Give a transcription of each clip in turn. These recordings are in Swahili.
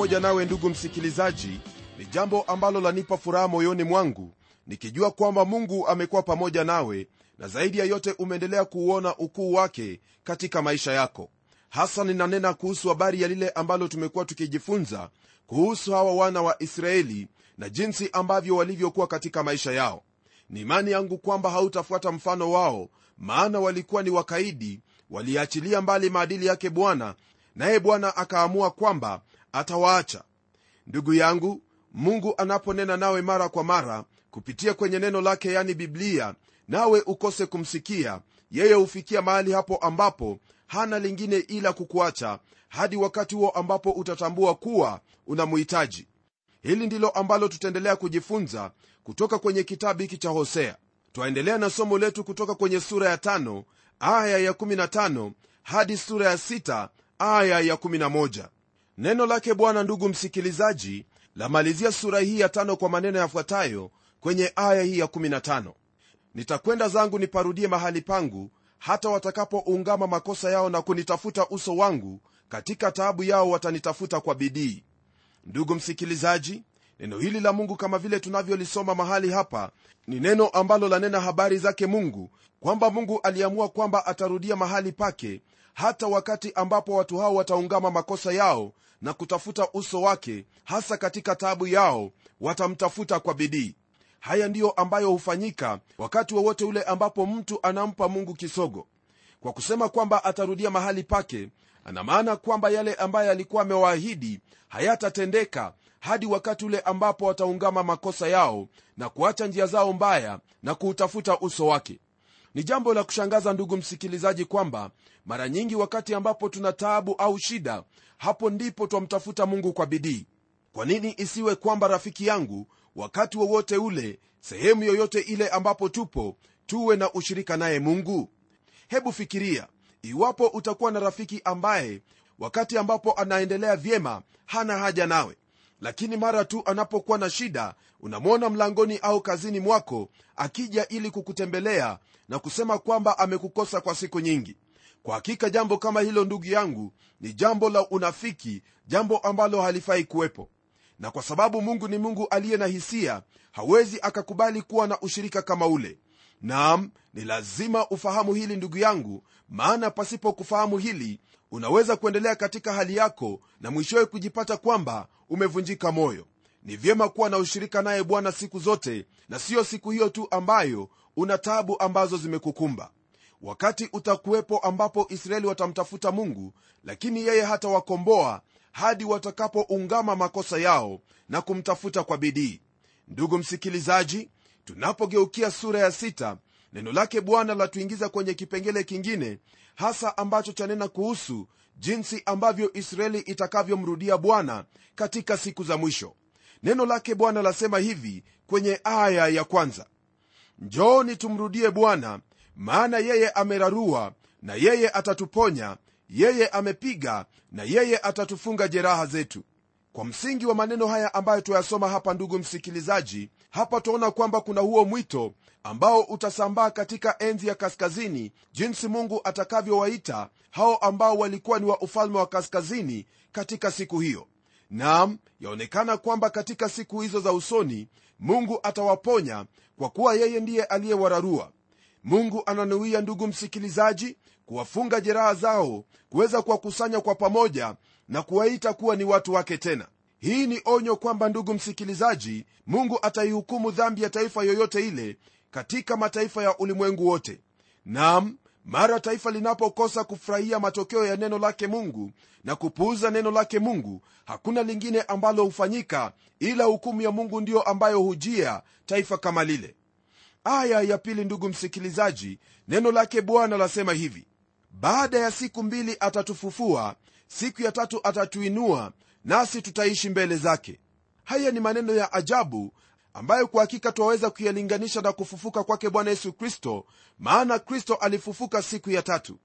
pamoja nawe ndugu msikilizaji ni jambo ambalo lanipa furaha moyoni mwangu nikijua kwamba mungu amekuwa pamoja nawe na zaidi ya yote umeendelea kuuona ukuu wake katika maisha yako. Hasa ninanena kuhusu habari ya lile ambalo tumekuwa tukijifunza kuhusu hawa wana wa israeli na jinsi ambavyo walivyokuwa katika maisha yao. Ni imani yangu kwamba hautafuata mfano wao maana walikuwa ni wakaidi waliachilia mbali maadili yake bwana naye bwana akaamua kwamba atawaacha. Ndugu yangu mungu anaponena nawe mara kwa mara kupitia kwenye neno lake yani biblia nawe ukose kumsikia. Yeye hufikia mahali hapo ambapo hana lingine ila kukuacha hadi wakati huo ambapo utatambua kuwa unamuhitaji. Hili ndilo ambalo tutaendelea kujifunza kutoka kwenye kitabu hiki cha hosea. Twaendelea na somo letu kutoka kwenye sura ya tano aya ya 15 hadi sura ya 6 aya ya 11 neno lake bwana ndugu msikilizaji lamalizia sura hii ya tano kwa maneno yafuatayo kwenye aya hii ya 15 nitakwenda zangu niparudie mahali pangu hata watakapoungama makosa yao na kunitafuta uso wangu. Katika taabu yao watanitafuta kwa bidii. Ndugu msikilizaji neno hili la mungu kama vile tunavyolisoma mahali hapa ni neno ambalo lanena habari zake mungu kwamba mungu aliamua kwamba atarudia mahali pake hata wakati ambapo watu hao wataungama makosa yao na kutafuta uso wake hasa katika taabu yao watamtafuta kwa bidii. Haya ndiyo ambayo hufanyika wakati wowote ule ambapo mtu anampa mungu kisogo. Kwa kusema kwamba atarudia mahali pake ana maana kwamba yale ambaye alikuwa amewaahidi hayatatendeka hadi wakati ule ambapo wataungama makosa yao na kuacha njia zao mbaya na kuutafuta uso wake ni jambo la kushangaza ndugu msikilizaji kwamba mara nyingi wakati ambapo tuna taabu au shida hapo ndipo twamtafuta mungu kwa bidii. Kwa nini isiwe kwamba rafiki yangu wakati wowote ule sehemu yoyote ile ambapo tupo tuwe na ushirika naye mungu? Hebu fikiria iwapo utakuwa na rafiki ambaye wakati ambapo anaendelea vyema hana haja nawe lakini mara tu anapokuwa na shida unamwona mlangoni au kazini mwako akija ili kukutembelea na kusema kwamba amekukosa kwa siku nyingi. Kwa hakika jambo kama hilo ndugu yangu ni jambo la unafiki jambo ambalo halifai kuwepo. Na kwa sababu mungu ni mungu aliye na hisia hawezi akakubali kuwa na ushirika kama ule. Naam ni lazima ufahamu hili ndugu yangu maana pasipo kufahamu hili unaweza kuendelea katika hali yako na mwishowe kujipata kwamba umevunjika moyo. Ni vyema kuwa na ushirika naye bwana siku zote na siyo siku hiyo tu ambayo una tabu ambazo zimekukumba. Wakati utakuwepo ambapo israeli watamtafuta mungu lakini yeye hatawakomboa hadi watakapoungama makosa yao na kumtafuta kwa bidii. Ndugu msikilizaji tunapogeukia sura ya sita neno lake bwana latuingiza kwenye kipengele kingine hasa ambacho chanena kuhusu jinsi ambavyo israeli itakavyomrudia bwana katika siku za mwisho. Neno lake bwana lasema hivi kwenye aya ya kwanza njooni tumrudie bwana maana yeye amerarua na yeye atatuponya yeye amepiga na yeye atatufunga jeraha zetu. Kwa msingi wa maneno haya ambayo tuyasoma hapa ndugu msikilizaji hapa tunaona kwamba kuna huo mwito ambao utasambaa katika enzi ya kaskazini jinsi mungu atakavyowaita hao ambao walikuwa ni wa ufalme wa kaskazini katika siku hiyo. Nam yaonekana kwamba katika siku hizo za usoni mungu atawaponya kwa kuwa yeye ndiye aliyewararua. Mungu ananuia ndugu msikilizaji kuwafunga jeraha zao kuweza kuwakusanya kwa pamoja na kuwaita kuwa ni watu wake tena. Hii ni onyo kwamba ndugu msikilizaji mungu ataihukumu dhambi ya taifa yoyote ile katika mataifa ya ulimwengu wote. Nam mara taifa linapokosa kufurahia matokeo ya neno lake mungu na kupuuza neno lake mungu hakuna lingine ambalo hufanyika ila hukumu ya mungu ndiyo ambayo hujia taifa kama lile. Aya ya pili ndugu msikilizaji neno lake bwana lasema hivi baada ya siku mbili atatufufua siku ya tatu atatuinua nasi tutaishi mbele zake. Haya ni maneno ya ajabu ambayo kwa hakika twaweza kuyalinganisha na kufufuka kwake bwana yesu kristo maana kristo alifufuka siku ya tatu.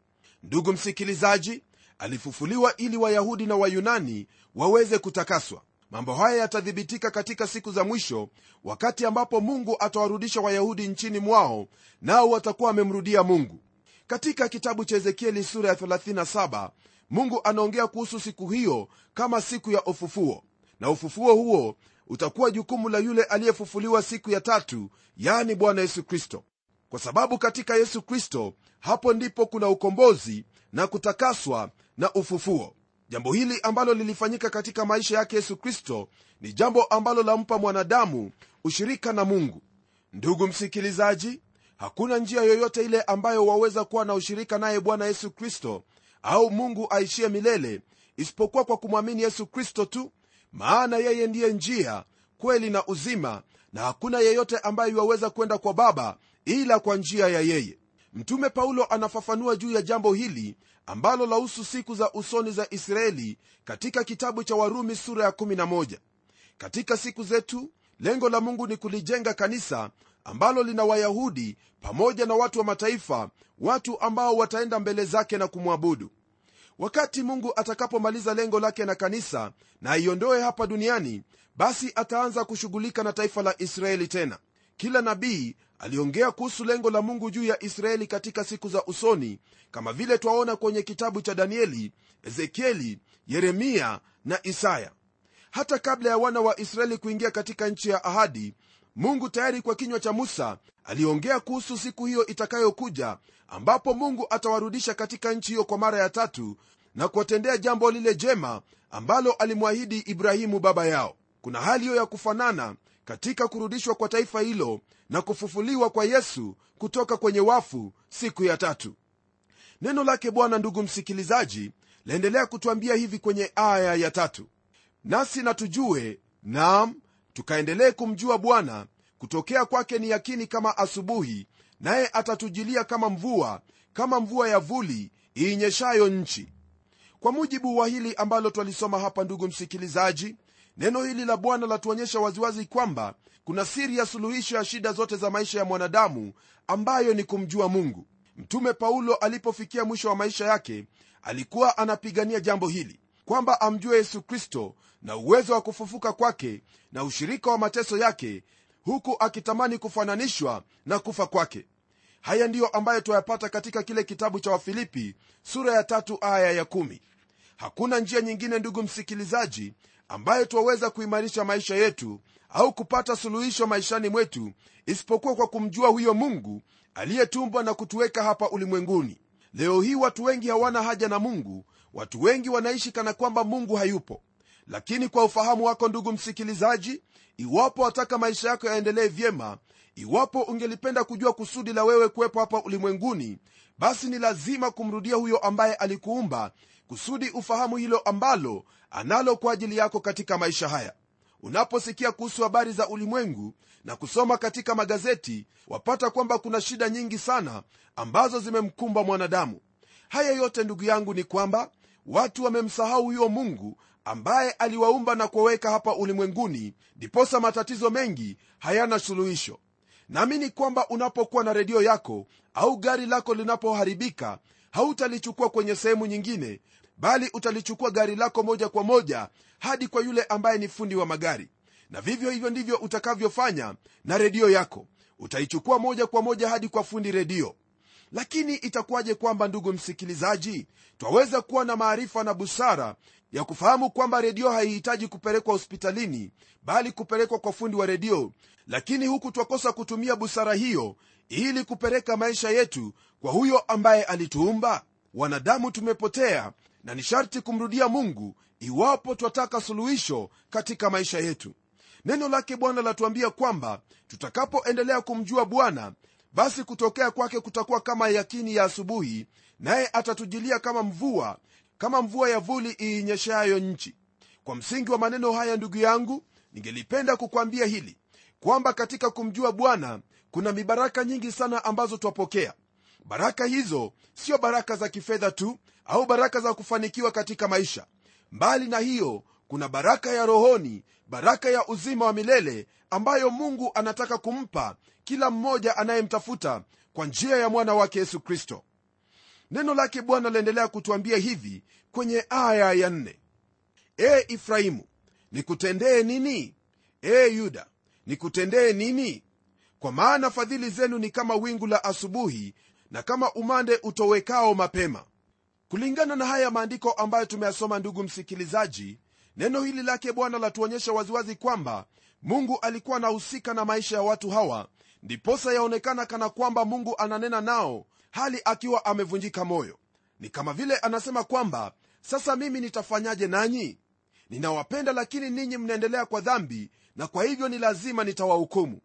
Ndugu msikilizaji alifufuliwa ili wayahudi na wayunani waweze kutakaswa. Mambo haya yatathibitika katika siku za mwisho wakati ambapo mungu atawarudisha wayahudi nchini mwao nao watakuwa wamemrudia mungu. Katika kitabu cha ezekieli sura ya 37 mungu anaongea kuhusu siku hiyo kama siku ya ufufuo. Na ufufuo huo utakuwa jukumu la yule aliyefufuliwa siku ya tatu yani bwana yesu kristo. Kwa sababu katika yesu kristo hapo ndipo kuna ukombozi na kutakaswa na ufufuo. Jambo hili ambalo lilifanyika katika maisha yake yesu kristo ni jambo ambalo lampa mwanadamu ushirika na mungu. Ndugu msikilizaji hakuna njia yoyote ile ambayo waweza kuwa na ushirika naye bwana yesu kristo au mungu aishie milele isipokuwa kwa kumwamini yesu kristo tu maana yeye ndiye njia kweli na uzima na hakuna yeyote ambaye iwaweza kwenda kwa baba ila kwa njia ya yeye. Mtume paulo anafafanua juu ya jambo hili ambalo lahusu siku za usoni za israeli katika kitabu cha warumi sura ya 11 katika siku zetu lengo la mungu ni kulijenga kanisa ambalo lina wayahudi pamoja na watu wa mataifa watu ambao wataenda mbele zake na kumwabudu wakati mungu atakapomaliza lengo lake na kanisa na aiondoe hapa duniani basi ataanza kushughulika na taifa la israeli tena. Kila nabii aliongea kuhusu lengo la mungu juu ya israeli katika siku za usoni kama vile twaona kwenye kitabu cha danieli ezekieli yeremia na isaya. Hata kabla ya wana wa israeli kuingia katika nchi ya ahadi mungu tayari kwa kinywa cha musa aliongea kuhusu siku hiyo itakayokuja ambapo mungu atawarudisha katika nchi hiyo kwa mara ya tatu na kuwatendea jambo lile jema ambalo alimwahidi ibrahimu baba yao. Kuna hali hiyo ya kufanana katika kurudishwa kwa taifa hilo na kufufuliwa kwa yesu kutoka kwenye wafu siku ya tatu. Neno lake bwana ndugu msikilizaji laendelea kutwambia hivi kwenye aya ya tatu. Nasi natujue nam tukaendelee kumjua bwana. Kutokea kwake ni yakini kama asubuhi naye atatujilia kama mvua kama mvua ya vuli iinyeshayo nchi. Kwa mujibu wa hili ambalo twalisoma hapa ndugu msikilizaji neno hili la bwana latuonyesha waziwazi kwamba kuna siri ya suluhisho ya shida zote za maisha ya mwanadamu ambayo ni kumjua mungu. Mtume paulo alipofikia mwisho wa maisha yake alikuwa anapigania jambo hili kwamba amjue yesu kristo na uwezo wa kufufuka kwake na ushirika wa mateso yake huku akitamani kufananishwa na kufa kwake haya ndiyo ambayo twayapata katika kile kitabu cha wafilipi sura ya tatu aya ya kumi. hakuna njia nyingine ndugu msikilizaji ambayo twaweza kuimarisha maisha yetu au kupata suluhisho maishani mwetu isipokuwa kwa kumjua huyo mungu aliyetumbwa na kutuweka hapa ulimwenguni leo hii watu wengi hawana haja na mungu watu wengi wanaishi kana kwamba mungu hayupo. Lakini kwa ufahamu wako ndugu msikilizaji iwapo wataka maisha yako yaendelee vyema iwapo ungelipenda kujua kusudi la wewe kuwepo hapa ulimwenguni basi ni lazima kumrudia huyo ambaye alikuumba kusudi ufahamu hilo ambalo analo kwa ajili yako katika maisha haya. Unaposikia kuhusu habari za ulimwengu na kusoma katika magazeti wapata kwamba kuna shida nyingi sana ambazo zimemkumba mwanadamu. Haya yote ndugu yangu ni kwamba watu wamemsahau huyo mungu ambaye aliwaumba na kuwaweka hapa ulimwenguni ndiposa matatizo mengi hayana suluhisho. Naamini kwamba unapokuwa na redio yako au gari lako linapoharibika hautalichukua kwenye sehemu nyingine bali utalichukua gari lako moja kwa moja hadi kwa yule ambaye ni fundi wa magari. Na vivyo hivyo ndivyo utakavyofanya na redio yako. Utaichukua moja kwa moja hadi kwa fundi redio lakini itakuwaje kwamba ndugu msikilizaji twaweza kuwa na maarifa na busara ya kufahamu kwamba redio haihitaji kupelekwa hospitalini bali kupelekwa kwa fundi wa redio? Lakini huku twakosa kutumia busara hiyo ili kupeleka maisha yetu kwa huyo ambaye alituumba? Wanadamu tumepotea na ni sharti kumrudia mungu iwapo twataka suluhisho katika maisha yetu. Neno lake bwana latuambia kwamba tutakapoendelea kumjua bwana basi kutokea kwake kutakuwa kama yakini ya asubuhi naye atatujilia kama mvua kama mvua ya vuli iinyeshayo nchi. Kwa msingi wa maneno haya ndugu yangu ningelipenda kukwambia hili kwamba katika kumjua bwana kuna mibaraka nyingi sana ambazo twapokea. Baraka hizo sio baraka za kifedha tu au baraka za kufanikiwa katika maisha. Mbali na hiyo kuna baraka ya rohoni baraka ya uzima wa milele ambayo mungu anataka kumpa kila mmoja anayemtafuta kwa njia ya mwana wake yesu kristo. Neno lake bwana laendelea kutuambia hivi kwenye aya ya nne. E ifrahimu nikutendee nini? E yuda nikutendee nini? Kwa maana fadhili zenu ni kama wingu la asubuhi na kama umande utowekao mapema. Kulingana na haya maandiko ambayo tumeyasoma ndugu msikilizaji neno hili lake bwana latuonyesha waziwazi kwamba mungu alikuwa anahusika na maisha ya watu hawa ndiposa yaonekana kana kwamba mungu ananena nao hali akiwa amevunjika moyo. Ni kama vile anasema kwamba sasa mimi nitafanyaje nanyi? Ninawapenda lakini ninyi mnaendelea kwa dhambi na kwa hivyo ni lazima nitawahukumu.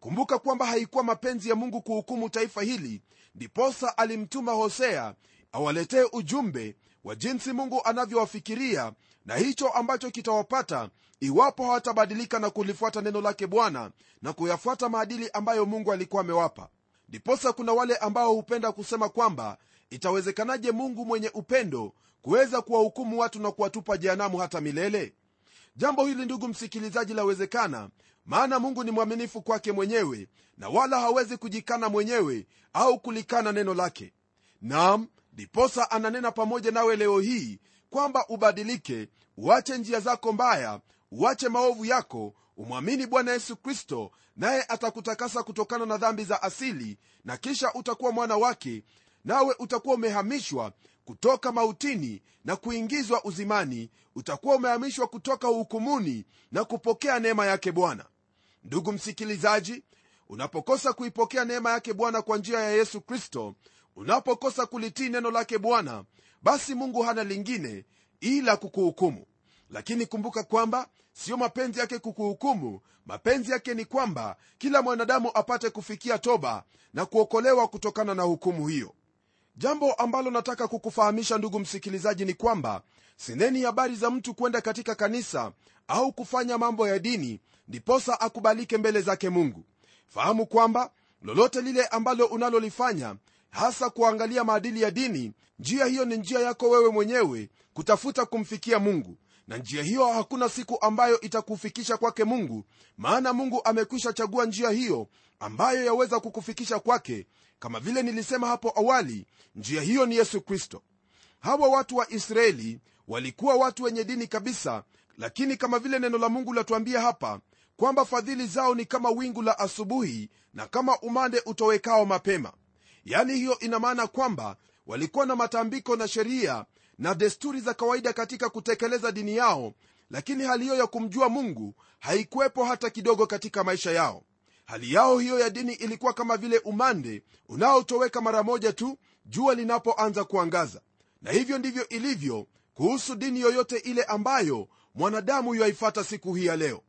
Kumbuka kwamba haikuwa mapenzi ya mungu kuhukumu taifa hili ndiposa alimtuma hosea awaletee ujumbe wa jinsi mungu anavyowafikiria na hicho ambacho kitawapata iwapo hawatabadilika na kulifuata neno lake bwana na kuyafuata maadili ambayo mungu alikuwa amewapa. Ndiposa kuna wale ambao hupenda kusema kwamba itawezekanaje mungu mwenye upendo kuweza kuwahukumu watu na kuwatupa jehanamu hata milele? Jambo hili ndugu msikilizaji lawezekana maana mungu ni mwaminifu kwake mwenyewe na wala hawezi kujikana mwenyewe au kulikana neno lake. Nam ndiposa ananena pamoja nawe leo hii kwamba ubadilike uache njia zako mbaya uache maovu yako umwamini bwana yesu kristo naye atakutakasa kutokana na dhambi za asili na kisha utakuwa mwana wake nawe utakuwa umehamishwa kutoka mautini na kuingizwa uzimani utakuwa umehamishwa kutoka uhukumuni na kupokea neema yake bwana. Ndugu msikilizaji unapokosa kuipokea neema yake bwana kwa njia ya yesu kristo unapokosa kulitii neno lake bwana basi mungu hana lingine ila kukuhukumu. Lakini kumbuka kwamba siyo mapenzi yake kukuhukumu. Mapenzi yake ni kwamba kila mwanadamu apate kufikia toba na kuokolewa kutokana na hukumu hiyo. Jambo ambalo nataka kukufahamisha ndugu msikilizaji ni kwamba sineni habari za mtu kwenda katika kanisa au kufanya mambo ya dini ndiposa akubalike mbele zake mungu. Fahamu kwamba lolote lile ambalo unalolifanya hasa kuangalia maadili ya dini njia hiyo ni njia yako wewe mwenyewe kutafuta kumfikia mungu. Na njia hiyo hakuna siku ambayo itakufikisha kwake mungu maana mungu amekwisha chagua njia hiyo ambayo yaweza kukufikisha kwake. Kama vile nilisema hapo awali njia hiyo ni yesu kristo. Hawa watu wa israeli walikuwa watu wenye dini kabisa lakini kama vile neno la mungu latuambia hapa kwamba fadhili zao ni kama wingu la asubuhi na kama umande utowekao mapema yaani hiyo ina maana kwamba walikuwa na matambiko na sheria na desturi za kawaida katika kutekeleza dini yao lakini hali hiyo ya kumjua mungu haikuwepo hata kidogo katika maisha yao. Hali yao hiyo ya dini ilikuwa kama vile umande unaotoweka mara moja tu jua linapoanza kuangaza. Na hivyo ndivyo ilivyo kuhusu dini yoyote ile ambayo mwanadamu yaifata siku hii ya leo.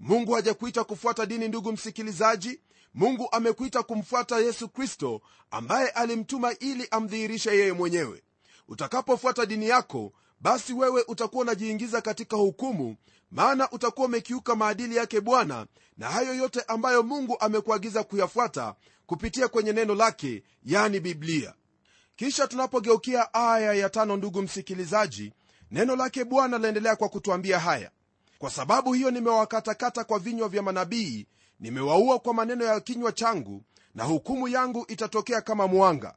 Mungu hajakuita kufuata dini ndugu msikilizaji mungu amekuita kumfuata yesu kristo ambaye alimtuma ili amdhihirishe yeye mwenyewe. Utakapofuata dini yako basi wewe utakuwa unajiingiza katika hukumu maana utakuwa umekiuka maadili yake bwana na hayo yote ambayo mungu amekuagiza kuyafuata kupitia kwenye neno lake yani biblia. Kisha tunapogeukia aya ya tano ndugu msikilizaji neno lake bwana laendelea kwa kutwambia haya. Kwa sababu hiyo nimewakatakata kwa vinywa vya manabii nimewaua kwa maneno ya kinywa changu na hukumu yangu itatokea kama mwanga.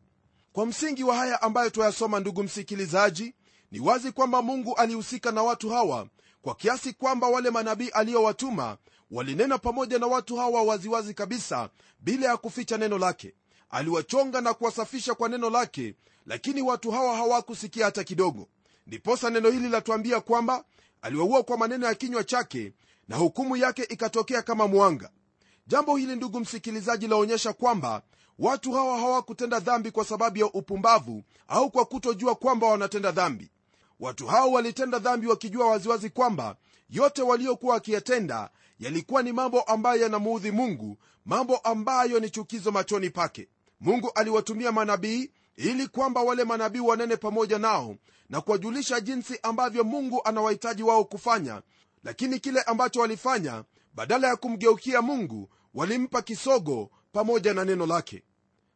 Kwa msingi wa haya ambayo twayasoma ndugu msikilizaji ni wazi kwamba mungu alihusika na watu hawa kwa kiasi kwamba wale manabii aliyowatuma walinena pamoja na watu hawa waziwazi kabisa bila ya kuficha neno lake. Aliwachonga na kuwasafisha kwa neno lake lakini watu hawa hawakusikia hata kidogo. Ndiposa neno hili latuambia kwamba aliwaua kwa maneno ya kinywa chake na hukumu yake ikatokea kama mwanga jambo hili ndugu msikilizaji laonyesha kwamba watu hawa hawakutenda dhambi kwa sababu ya upumbavu au kwa kutojua kwamba wanatenda dhambi. Watu hao walitenda dhambi wakijua waziwazi kwamba yote waliokuwa wakiyatenda yalikuwa ni mambo ambayo yanamuudhi mungu mambo ambayo ni chukizo machoni pake. Mungu aliwatumia manabii ili kwamba wale manabii wanene pamoja nao na kuwajulisha jinsi ambavyo mungu anawahitaji wao kufanya lakini kile ambacho walifanya badala ya kumgeukia mungu walimpa kisogo pamoja na neno lake.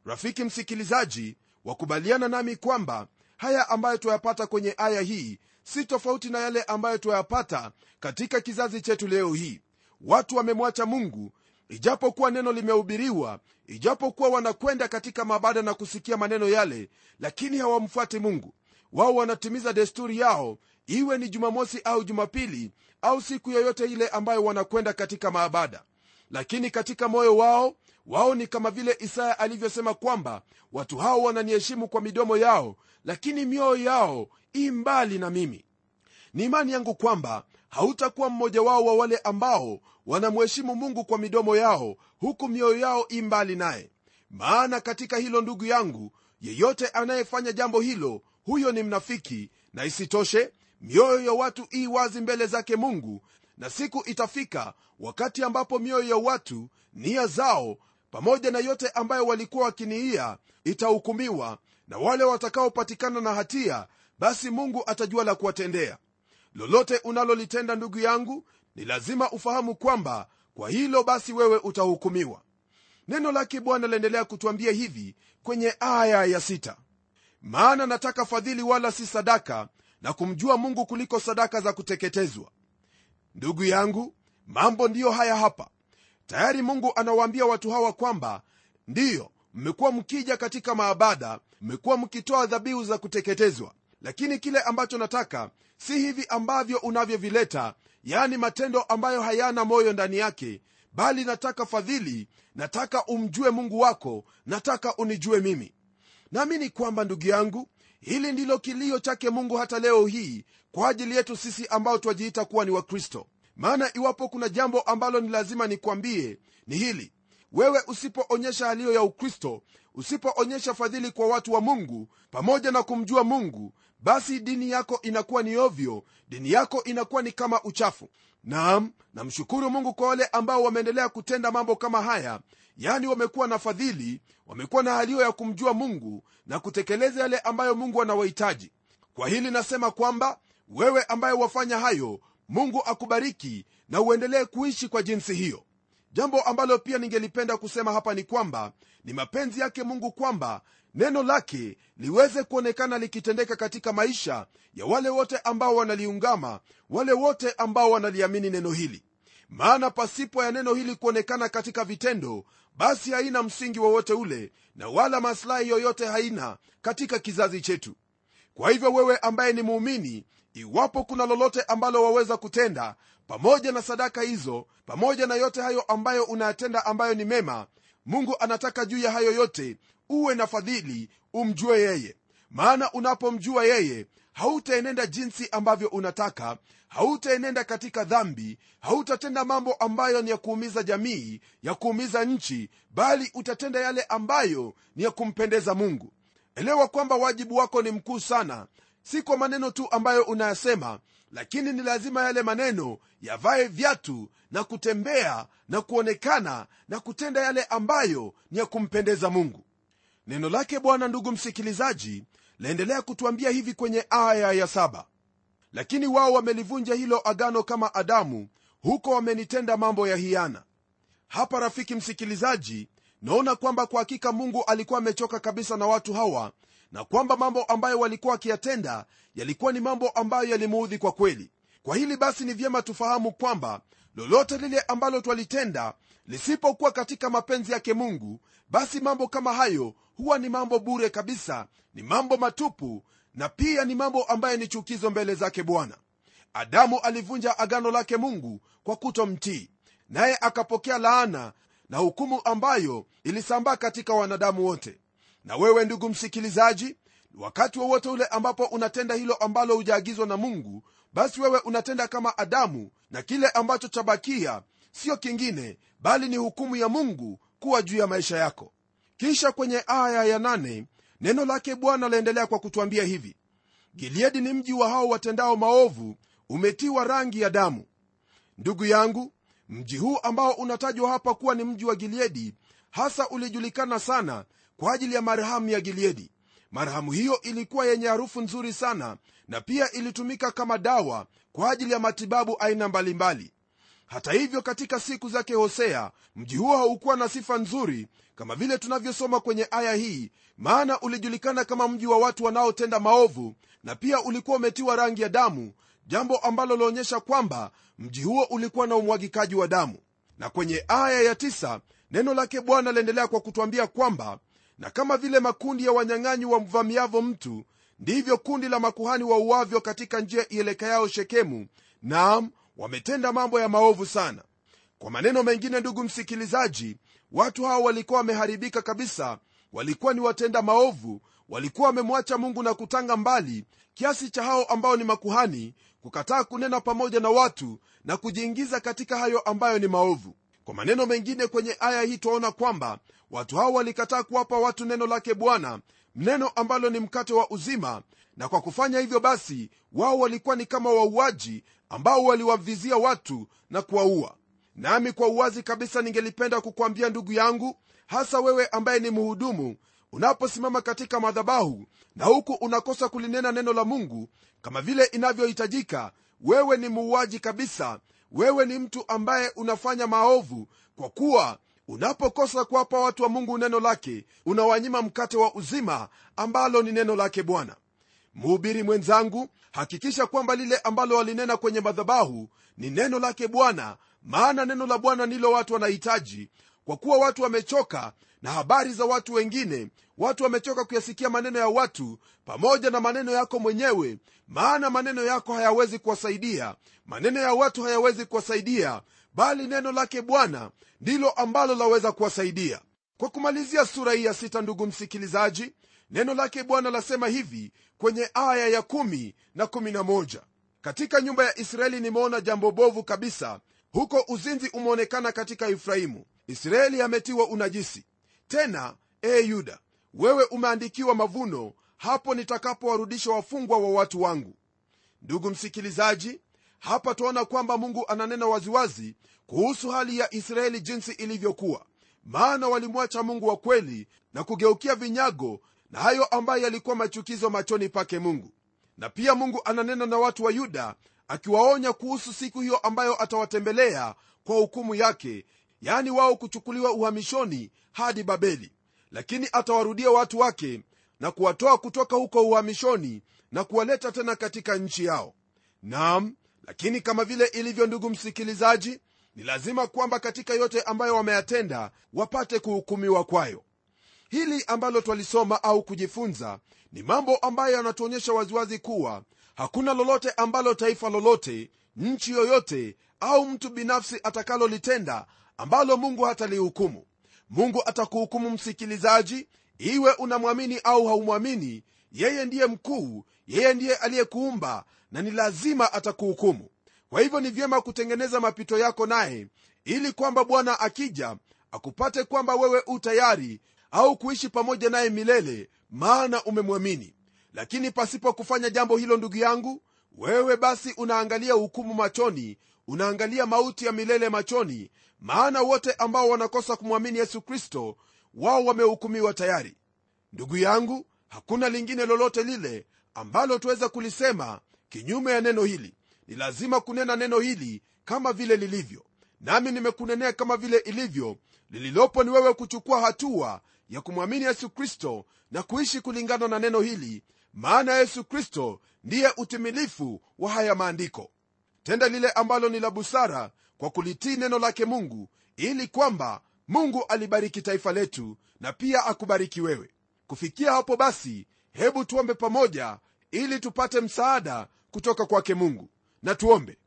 Rafiki msikilizaji wakubaliana nami kwamba haya ambayo twayapata kwenye aya hii si tofauti na yale ambayo twayapata katika kizazi chetu leo hii. Watu wamemwacha mungu ijapokuwa neno limehubiriwa ijapokuwa wanakwenda katika mabada na kusikia maneno yale lakini hawamfuati mungu. Wao wanatimiza desturi yao iwe ni jumamosi au jumapili au siku yoyote ile ambayo wanakwenda katika maabada. Lakini katika moyo wao wao ni kama vile isaya alivyosema kwamba watu hao wananiheshimu kwa midomo yao lakini mioyo yao i mbali na mimi. Ni imani yangu kwamba hautakuwa mmoja wao wa wale ambao wanamheshimu mungu kwa midomo yao huku mioyo yao i mbali naye. Maana katika hilo ndugu yangu yeyote anayefanya jambo hilo huyo ni mnafiki na isitoshe mioyo ya watu ii wazi mbele zake mungu na siku itafika wakati ambapo mioyo ya watu nia zao pamoja na yote ambayo walikuwa wakiniia itahukumiwa na wale watakaopatikana na hatia basi mungu atajua la kuwatendea. Lolote unalolitenda ndugu yangu ni lazima ufahamu kwamba kwa hilo basi wewe utahukumiwa. Neno lake bwana laendelea kutwambia hivi kwenye aya ya sita. Maana nataka fadhili wala si sadaka na kumjua mungu kuliko sadaka za kuteketezwa. Ndugu yangu mambo ndiyo haya hapa. Tayari mungu anawaambia watu hawa kwamba ndiyo mmekuwa mkija katika maabada mmekuwa mkitoa dhabihu za kuteketezwa. Lakini kile ambacho nataka si hivi ambavyo unavyovileta yaani matendo ambayo hayana moyo ndani yake bali nataka fadhili nataka umjue mungu wako nataka unijue mimi. Naamini kwamba ndugu yangu hili ndilo kilio chake mungu hata leo hii kwa ajili yetu sisi ambao twajiita kuwa ni wakristo. Maana iwapo kuna jambo ambalo ni lazima nikwambie ni hili. Wewe usipoonyesha haliyo ya ukristo usipoonyesha fadhili kwa watu wa mungu pamoja na kumjua mungu basi dini yako inakuwa ni ovyo dini yako inakuwa ni kama uchafu. Naam namshukuru mungu kwa wale ambao wameendelea kutenda mambo kama haya. Yani wamekuwa na fadhili wamekuwa na haliyo ya kumjua mungu na kutekeleza yale ambayo mungu anawahitaji. Kwa hili nasema kwamba wewe ambaye wafanya hayo mungu akubariki na uendelee kuishi kwa jinsi hiyo jambo ambalo pia ningelipenda kusema hapa ni kwamba ni mapenzi yake mungu kwamba neno lake liweze kuonekana likitendeka katika maisha ya wale wote ambao wanaliungama wale wote ambao wanaliamini neno hili. Maana pasipo ya neno hili kuonekana katika vitendo basi haina msingi wowote ule na wala masilahi yoyote haina katika kizazi chetu. Kwa hivyo wewe ambaye ni muumini iwapo kuna lolote ambalo waweza kutenda pamoja na sadaka hizo pamoja na yote hayo ambayo unayatenda ambayo ni mema mungu anataka juu ya hayo yote uwe na fadhili umjue yeye. Maana unapomjua yeye hautaenenda jinsi ambavyo unataka hautaenenda katika dhambi hautatenda mambo ambayo ni ya kuumiza jamii ya kuumiza nchi bali utatenda yale ambayo ni ya kumpendeza mungu. Elewa kwamba wajibu wako ni mkuu sana si kwa maneno tu ambayo unayasema lakini ni lazima yale maneno yavae vyatu na kutembea na kuonekana na kutenda yale ambayo ni ya kumpendeza mungu. Neno lake bwana ndugu msikilizaji laendelea kutuambia hivi kwenye aya ya saba. Lakini wao wamelivunja hilo agano kama adamu huko wamenitenda mambo ya hiana. Hapa rafiki msikilizaji naona kwamba kwa hakika mungu alikuwa amechoka kabisa na watu hawa na kwamba mambo ambayo walikuwa wakiyatenda yalikuwa ni mambo ambayo yalimuudhi kwa kweli. Kwa hili basi ni vyema tufahamu kwamba lolote lile ambalo twalitenda lisipokuwa katika mapenzi yake mungu basi mambo kama hayo huwa ni mambo bure kabisa ni mambo matupu na pia ni mambo ambayo ni chukizo mbele zake bwana. Adamu alivunja agano lake mungu kwa kutomtii naye akapokea laana na hukumu ambayo ilisambaa katika wanadamu wote na wewe ndugu msikilizaji wakati wowote ule ambapo unatenda hilo ambalo hujaagizwa na mungu basi wewe unatenda kama adamu na kile ambacho chabakia sio kingine bali ni hukumu ya mungu kuwa juu ya maisha yako. Kisha kwenye aya ya nane, neno lake bwana laendelea kwa kutwambia hivi. Gileadi ni mji wa hao watendao maovu umetiwa rangi ya damu. Ndugu yangu mji huu ambao unatajwa hapa kuwa ni mji wa gileadi hasa ulijulikana sana kwa ajili ya marhamu ya gileadi. Marhamu hiyo ilikuwa yenye harufu nzuri sana na pia ilitumika kama dawa kwa ajili ya matibabu aina mbalimbali. Hata hivyo katika siku zake hosea mji huo haukuwa na sifa nzuri kama vile tunavyosoma kwenye aya hii maana ulijulikana kama mji wa watu wanaotenda maovu na pia ulikuwa umetiwa rangi ya damu jambo ambalo laonyesha kwamba mji huo ulikuwa na umwagikaji wa damu. Na kwenye aya ya tisa, neno lake bwana laendelea kwa kutwambia kwamba na kama vile makundi ya wanyang'anyi wamvamiavo mtu ndivyo kundi la makuhani wauavyo katika njia ielekayao shekemu. Naam wametenda mambo ya maovu sana. Kwa maneno mengine ndugu msikilizaji watu hao walikuwa wameharibika kabisa. Walikuwa ni watenda maovu. Walikuwa wamemwacha mungu na kutanga mbali kiasi cha hao ambao ni makuhani kukataa kunena pamoja na watu na kujiingiza katika hayo ambayo ni maovu. Kwa maneno mengine kwenye aya hii twaona kwamba watu hao walikataa kuwapa watu neno lake bwana neno ambalo ni mkate wa uzima. Na kwa kufanya hivyo basi wao walikuwa ni kama wauaji ambao waliwavizia watu na kuwaua. Nami kwa uwazi kabisa ningelipenda kukwambia ndugu yangu hasa wewe ambaye ni mhudumu unaposimama katika madhabahu na huku unakosa kulinena neno la mungu kama vile inavyohitajika wewe ni muuaji kabisa. Wewe ni mtu ambaye unafanya maovu kwa kuwa unapokosa kuwapa watu wa mungu neno lake unawanyima mkate wa uzima ambalo ni neno lake bwana. Mhubiri mwenzangu hakikisha kwamba lile ambalo walinena kwenye madhabahu ni neno lake bwana maana neno la bwana ndilo watu wanahitaji kwa kuwa watu wamechoka na habari za watu wengine watu wamechoka kuyasikia maneno ya watu pamoja na maneno yako mwenyewe maana maneno yako hayawezi kuwasaidia maneno ya watu hayawezi kuwasaidia bali neno lake bwana ndilo ambalo laweza kuwasaidia. Kwa kumalizia sura hii ya sita ndugu msikilizaji neno lake bwana lasema hivi kwenye aya ya kumi na kumi na moja. Katika nyumba ya israeli nimeona jambo bovu kabisa. Huko uzinzi umeonekana katika efraimu. Israeli ametiwa unajisi. Tena e yuda wewe umeandikiwa mavuno hapo nitakapowarudisha wafungwa wa watu wangu. Ndugu msikilizaji hapa twaona kwamba mungu ananena waziwazi kuhusu hali ya israeli jinsi ilivyokuwa. Maana walimwacha mungu wa kweli na kugeukia vinyago na hayo ambayo yalikuwa machukizo machoni pake mungu. Na pia mungu ananena na watu wa yuda akiwaonya kuhusu siku hiyo ambayo atawatembelea kwa hukumu yake yaani wao kuchukuliwa uhamishoni hadi babeli. Lakini atawarudia watu wake na kuwatoa kutoka huko uhamishoni na kuwaleta tena katika nchi yao. Nam lakini kama vile ilivyo ndugu msikilizaji ni lazima kwamba katika yote ambayo wameyatenda wapate kuhukumiwa kwayo. Hili ambalo twalisoma au kujifunza ni mambo ambayo yanatuonyesha waziwazi kuwa hakuna lolote ambalo taifa lolote nchi yoyote au mtu binafsi atakalolitenda ambalo mungu hatalihukumu. Mungu atakuhukumu msikilizaji iwe unamwamini au haumwamini yeye ndiye mkuu yeye ndiye aliyekuumba na ni lazima atakuhukumu. Kwa hivyo ni vyema kutengeneza mapito yako naye ili kwamba bwana akija akupate kwamba wewe u tayari au kuishi pamoja naye milele maana umemwamini. Lakini pasipo kufanya jambo hilo ndugu yangu wewe basi unaangalia hukumu machoni unaangalia mauti ya milele machoni maana wote ambao wanakosa kumwamini yesu kristo wao wamehukumiwa tayari. Ndugu yangu hakuna lingine lolote lile ambalo tuweza kulisema kinyume ya neno hili. Ni lazima kunena neno hili kama vile lilivyo. Nami nimekunenea kama vile ilivyo. Lililopo ni wewe kuchukua hatua ya kumwamini yesu kristo na kuishi kulingana na neno hili. Maana yesu kristo ndiye utimilifu wa haya maandiko. Tenda lile ambalo ni la busara kwa kulitii neno lake mungu ili kwamba mungu alibariki taifa letu na pia akubariki wewe. Kufikia hapo basi hebu tuombe pamoja ili tupate msaada kutoka kwake mungu. Na tuombe.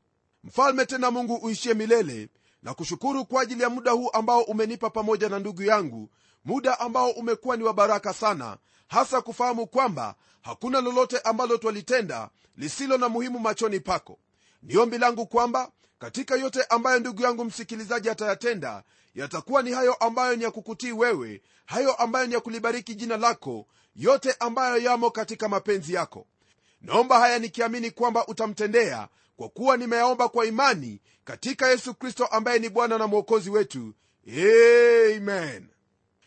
Mfalme tena mungu uishie milele na kushukuru kwa ajili ya muda huu ambao umenipa pamoja na ndugu yangu muda ambao umekuwa ni wa baraka sana hasa kufahamu kwamba hakuna lolote ambalo twalitenda lisilo na muhimu machoni pako. Ni ombi langu kwamba katika yote ambayo ndugu yangu msikilizaji atayatenda yatakuwa ni hayo ambayo ni ya kukutii wewe hayo ambayo ni ya kulibariki jina lako yote ambayo yamo katika mapenzi yako naomba haya nikiamini kwamba utamtendea kwa kuwa nimeyaomba kwa imani katika yesu kristo ambaye ni bwana na mwokozi wetu. Amen.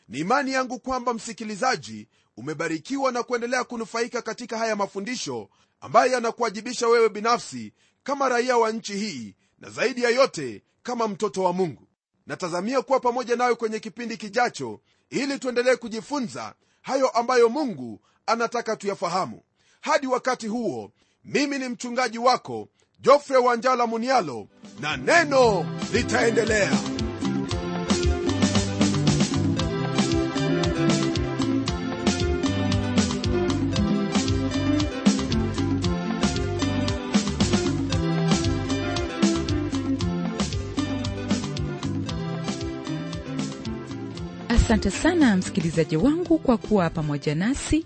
Ni imani yangu kwamba msikilizaji umebarikiwa na kuendelea kunufaika katika haya mafundisho ambayo yanakuwajibisha wewe binafsi kama raia wa nchi hii na zaidi ya yote kama mtoto wa mungu. Natazamia kuwa pamoja nawe kwenye kipindi kijacho ili tuendelee kujifunza hayo ambayo mungu anataka tuyafahamu hadi wakati huo mimi ni mchungaji wako jofre wanjala munialo na neno litaendelea. Asante sana msikilizaji wangu kwa kuwa pamoja nasi